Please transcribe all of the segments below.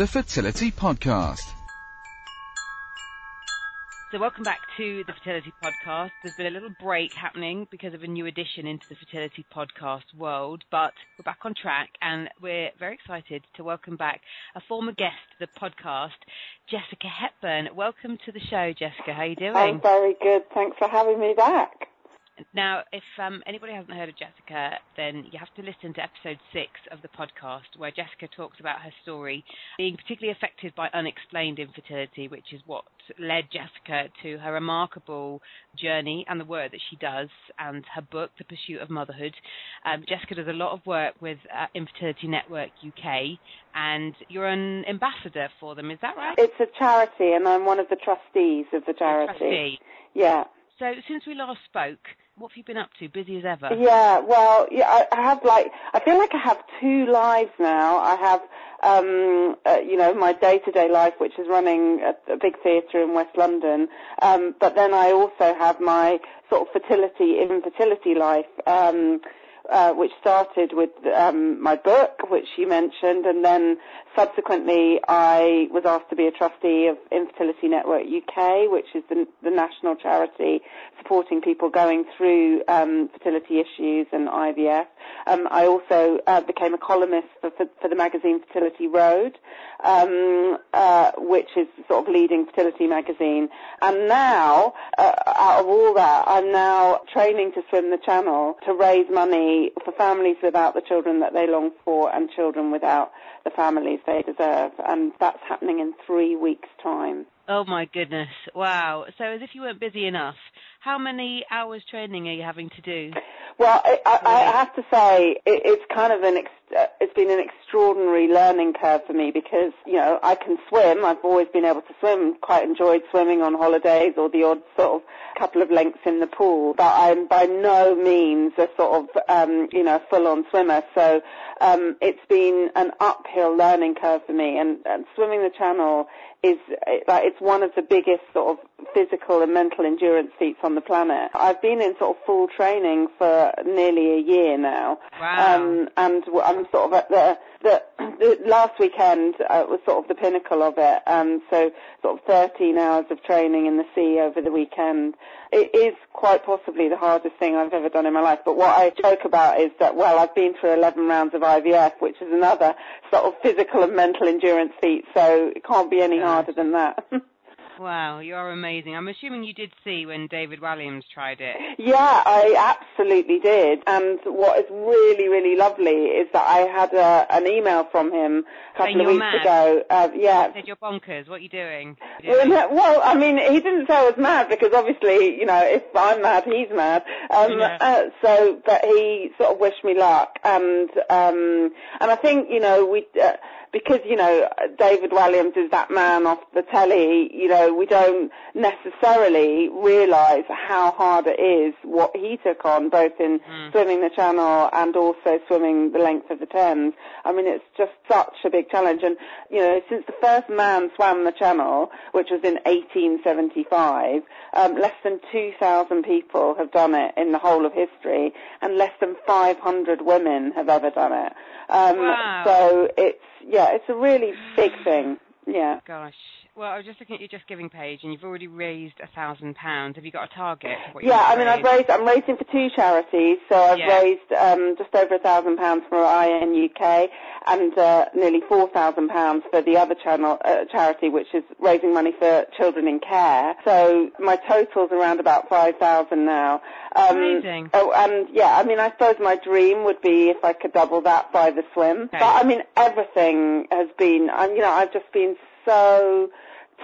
the Fertility Podcast. So welcome back to the Fertility Podcast. There's been a little break happening because of a new addition into the Fertility Podcast world, but we're back on track and we're very excited to welcome back a former guest to the podcast, Jessica Hepburn. Welcome to the show, Jessica. How are you doing? I'm very good. Thanks for having me back. Now, if um, anybody hasn't heard of Jessica, then you have to listen to episode six of the podcast, where Jessica talks about her story being particularly affected by unexplained infertility, which is what led Jessica to her remarkable journey and the work that she does, and her book, The Pursuit of Motherhood. Um, Jessica does a lot of work with uh, Infertility Network UK, and you're an ambassador for them. Is that right? It's a charity, and I'm one of the trustees of the charity. Trustee. Yeah. So, since we last spoke, what have you been up to? Busy as ever? Yeah, well, yeah, I, I have like, I feel like I have two lives now. I have, um, uh, you know, my day-to-day life, which is running a, a big theatre in West London, um, but then I also have my sort of fertility, infertility life, um, uh, which started with um, my book, which you mentioned, and then subsequently I was asked to be a trustee of Infertility Network UK, which is the, the national charity supporting people going through um, fertility issues and IVF. Um, I also uh, became a columnist for, for, for, the magazine Fertility Road, um, uh, which is sort of leading fertility magazine. And now, uh, out of all that, I'm now training to swim the channel to raise money for families without the children that they long for and children without the families they deserve. And that's happening in three weeks' time. Oh my goodness. Wow. So as if you weren't busy enough, how many hours training are you having to do? Well, I, I, I have to say it, it's kind of an ex, uh, it's been an extraordinary learning curve for me because you know I can swim. I've always been able to swim. Quite enjoyed swimming on holidays or the odd sort of couple of lengths in the pool. But I'm by no means a sort of um, you know full-on swimmer. So um, it's been an uphill learning curve for me. And, and swimming the channel is like it's one of the biggest sort of physical and mental endurance feats on the planet. I've been in sort of full training for nearly a year now, Wow. um, and I'm sort of at the the, the last weekend uh, was sort of the pinnacle of it. Um, so sort of 13 hours of training in the sea over the weekend. It is quite possibly the hardest thing I've ever done in my life. But what I joke about is that well, I've been through 11 rounds of IVF, which is another sort of physical and mental endurance feat. So it can't be any harder than that. Wow, you are amazing. I'm assuming you did see when David Walliams tried it. Yeah, I absolutely did. And what is really, really lovely is that I had a, an email from him a couple Saying of weeks mad. ago. Uh, yeah. He said you're bonkers. What are you doing? Well, no- Well, I mean, he didn't say I was mad because obviously, you know, if I'm mad, he's mad. Um, Yeah. uh, so, but he sort of wished me luck, and um, and I think, you know, we. Uh, because you know David Walliams is that man off the telly, you know we don't necessarily realise how hard it is what he took on, both in Mm. swimming the channel and also swimming the length of the Thames. I mean, it's just such a big challenge. And, you know, since the first man swam the channel, which was in 1875, um, less than 2,000 people have done it in the whole of history, and less than 500 women have ever done it. Um, Wow. So it's, yeah, it's a really big thing. Yeah. Gosh. Well, I was just looking at your Just Giving page, and you've already raised a thousand pounds. Have you got a target? Yeah, I mean, I've raised. I'm raising for two charities, so I've Yeah. raised um, just over a thousand pounds for IN UK and uh, nearly four thousand pounds for the other channel uh, charity, which is raising money for children in care. So my total's around about five thousand now. Um, Amazing. Oh, and yeah, I mean, I suppose my dream would be if I could double that by the swim. Okay. But I mean, everything has been. And you know, I've just been so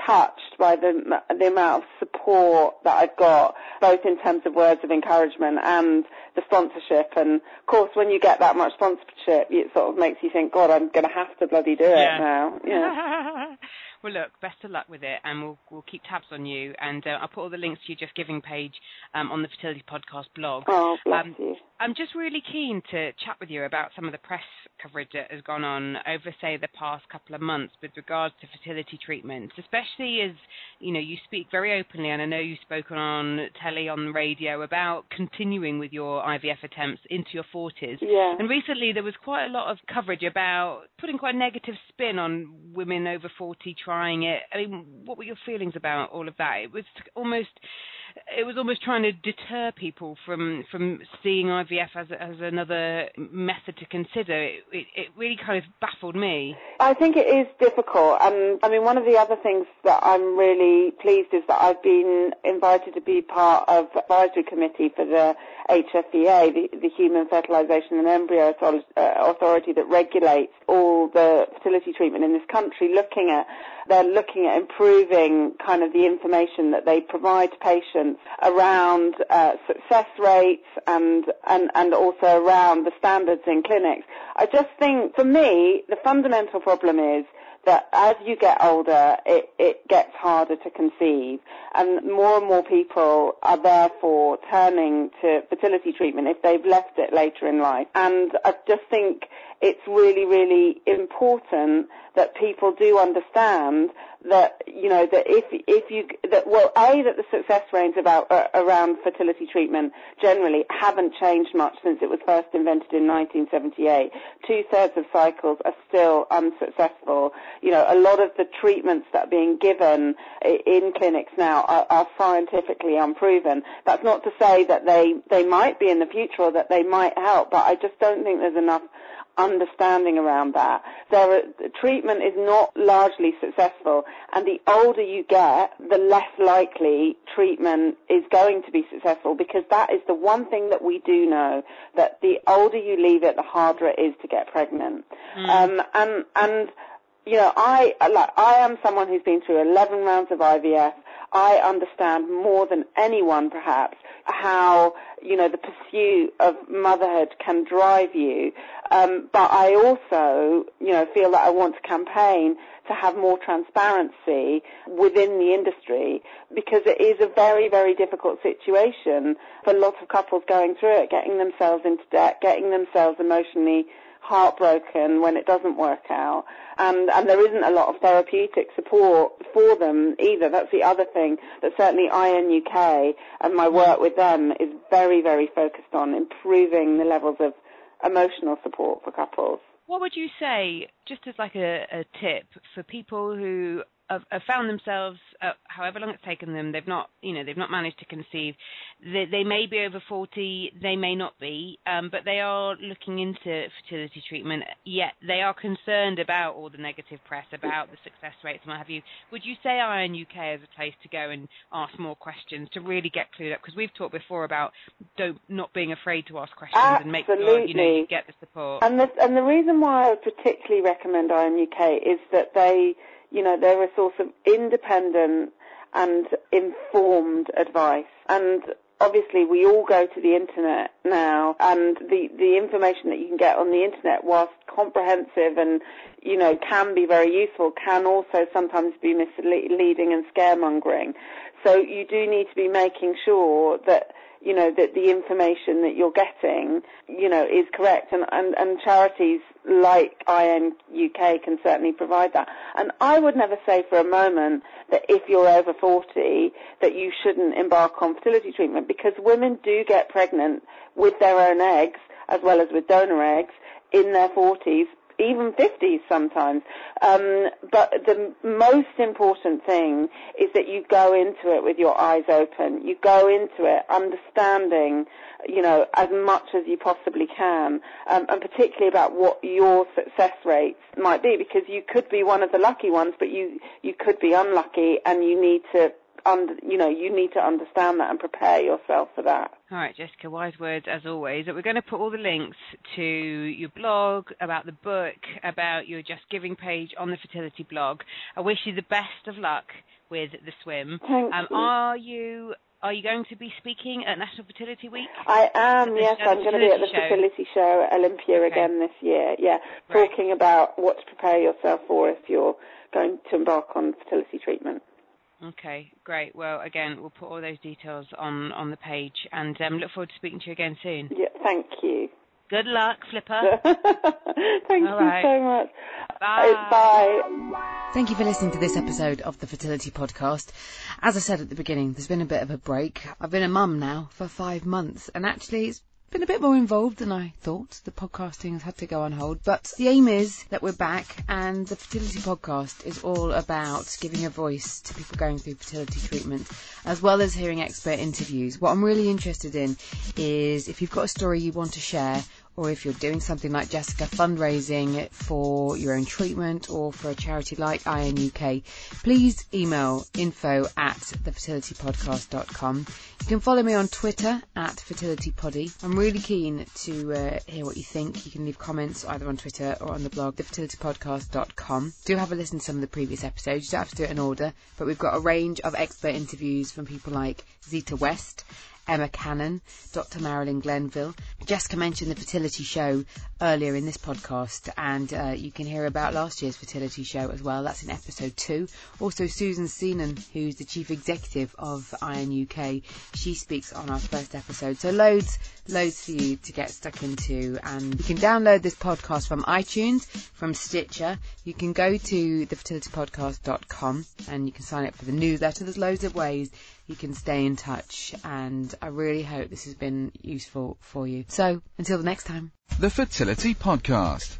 touched by the the amount of support that I've got, both in terms of words of encouragement and the sponsorship. And of course, when you get that much sponsorship, it sort of makes you think, God, I'm going to have to bloody do it Yeah. now. Yeah. well, look, best of luck with it, and we'll we'll keep tabs on you, and uh, I'll put all the links to your Just Giving page um, on the Fertility Podcast blog. Oh, bless Um, you. I'm just really keen to chat with you about some of the press coverage that has gone on over, say, the past couple of months with regards to fertility treatments, especially as you know you speak very openly, and I know you've spoken on telly, on the radio about continuing with your IVF attempts into your 40s. Yeah. And recently there was quite a lot of coverage about putting quite a negative spin on women over 40 trying it. I mean, what were your feelings about all of that? It was almost it was almost trying to deter people from from seeing IVF as as another method to consider. It, it, it really kind of baffled me. I think it is difficult, and I mean one of the other things that I'm really pleased is that I've been invited to be part of advisory committee for the HFEA, the, the Human Fertilization and Embryo uh, Authority that regulates all the fertility treatment in this country, looking at they're looking at improving kind of the information that they provide to patients around uh, success rates and, and and also around the standards in clinics. I just think, for me, the fundamental problem is that as you get older, it, it gets harder to conceive, and more and more people are therefore turning to fertility treatment if they've left it later in life. And I just think it's really, really important that people do understand that you know that if if you that well a that the success rates about uh, around fertility treatment generally haven't changed much since it was first invented in 1978. Two thirds of cycles are still unsuccessful. You know, a lot of the treatments that are being given in clinics now are, are scientifically unproven. That's not to say that they they might be in the future or that they might help, but I just don't think there's enough understanding around that. There, treatment is not largely successful, and the older you get, the less likely treatment is going to be successful because that is the one thing that we do know that the older you leave it, the harder it is to get pregnant. Mm. Um, and and you know, I like I am someone who's been through 11 rounds of IVF. I understand more than anyone, perhaps, how you know the pursuit of motherhood can drive you. Um, but I also, you know, feel that I want to campaign to have more transparency within the industry because it is a very, very difficult situation for lots of couples going through it, getting themselves into debt, getting themselves emotionally heartbroken when it doesn't work out. And, and there isn't a lot of therapeutic support for them either. That's the other thing that certainly IN UK and my work with them is very, very focused on improving the levels of emotional support for couples. What would you say, just as like a, a tip for people who have, have found themselves, uh, however long it's taken them, they've not, you know, they've not managed to conceive. They, they may be over 40, they may not be, um, but they are looking into fertility treatment. Yet they are concerned about all the negative press about the success rates and what have you. Would you say IN UK is a place to go and ask more questions to really get clued up? Because we've talked before about don't not being afraid to ask questions Absolutely. and make sure you know you get the support. And the and the reason why I would particularly recommend IN UK is that they you know, they're a source of independent and informed advice. And obviously we all go to the internet now and the, the information that you can get on the internet whilst comprehensive and, you know, can be very useful can also sometimes be misleading and scaremongering. So you do need to be making sure that you know, that the information that you're getting, you know, is correct. And, and, and charities like IN UK can certainly provide that. And I would never say for a moment that if you're over 40 that you shouldn't embark on fertility treatment because women do get pregnant with their own eggs as well as with donor eggs in their 40s even 50s sometimes. Um, but the most important thing is that you go into it with your eyes open. You go into it understanding, you know, as much as you possibly can, um, and particularly about what your success rates might be, because you could be one of the lucky ones, but you you could be unlucky, and you need to under, you know, you need to understand that and prepare yourself for that. All right, Jessica, wise words as always. We're going to put all the links to your blog, about the book, about your Just Giving page on the fertility blog. I wish you the best of luck with the swim. Thank um, you. Are you are you going to be speaking at National Fertility Week? I am, yes. I'm going to be at the show. fertility show at Olympia Okay. again this year. Yeah, Right. talking about what to prepare yourself for if you're going to embark on fertility treatment. Okay, great. Well, again, we'll put all those details on on the page, and um, look forward to speaking to you again soon. Yeah, thank you. Good luck, Flipper. thank All you right. so much. Bye. Bye. Thank you for listening to this episode of the Fertility Podcast. As I said at the beginning, there's been a bit of a break. I've been a mum now for five months, and actually it's been a bit more involved than I thought. The podcasting has had to go on hold, but the aim is that we're back, and the Fertility Podcast is all about giving a voice to people going through fertility treatment, as well as hearing expert interviews. What I'm really interested in is if you've got a story you want to share, or if you're doing something like Jessica fundraising for your own treatment or for a charity like IN UK, please email info at thefertilitypodcast.com. You can follow me on Twitter at fertilitypoddy. I'm really keen to uh, hear what you think. You can leave comments either on Twitter or on the blog thefertilitypodcast.com. Do have a listen to some of the previous episodes. You don't have to do it in order, but we've got a range of expert interviews from people like Zita West, Emma Cannon, Dr. Marilyn Glenville. Jessica mentioned the fertility show earlier in this podcast, and uh, you can hear about last year's fertility show as well. That's in episode two. Also, Susan Seenan, who's the chief executive of IN UK, she speaks on our first episode. So loads, loads for you to get stuck into, and you can download this podcast from iTunes, from Stitcher. You can go to thefertilitypodcast.com and you can sign up for the newsletter. There's loads of ways you can stay in touch and I really hope this has been useful for you. So until the next time. The Fertility Podcast.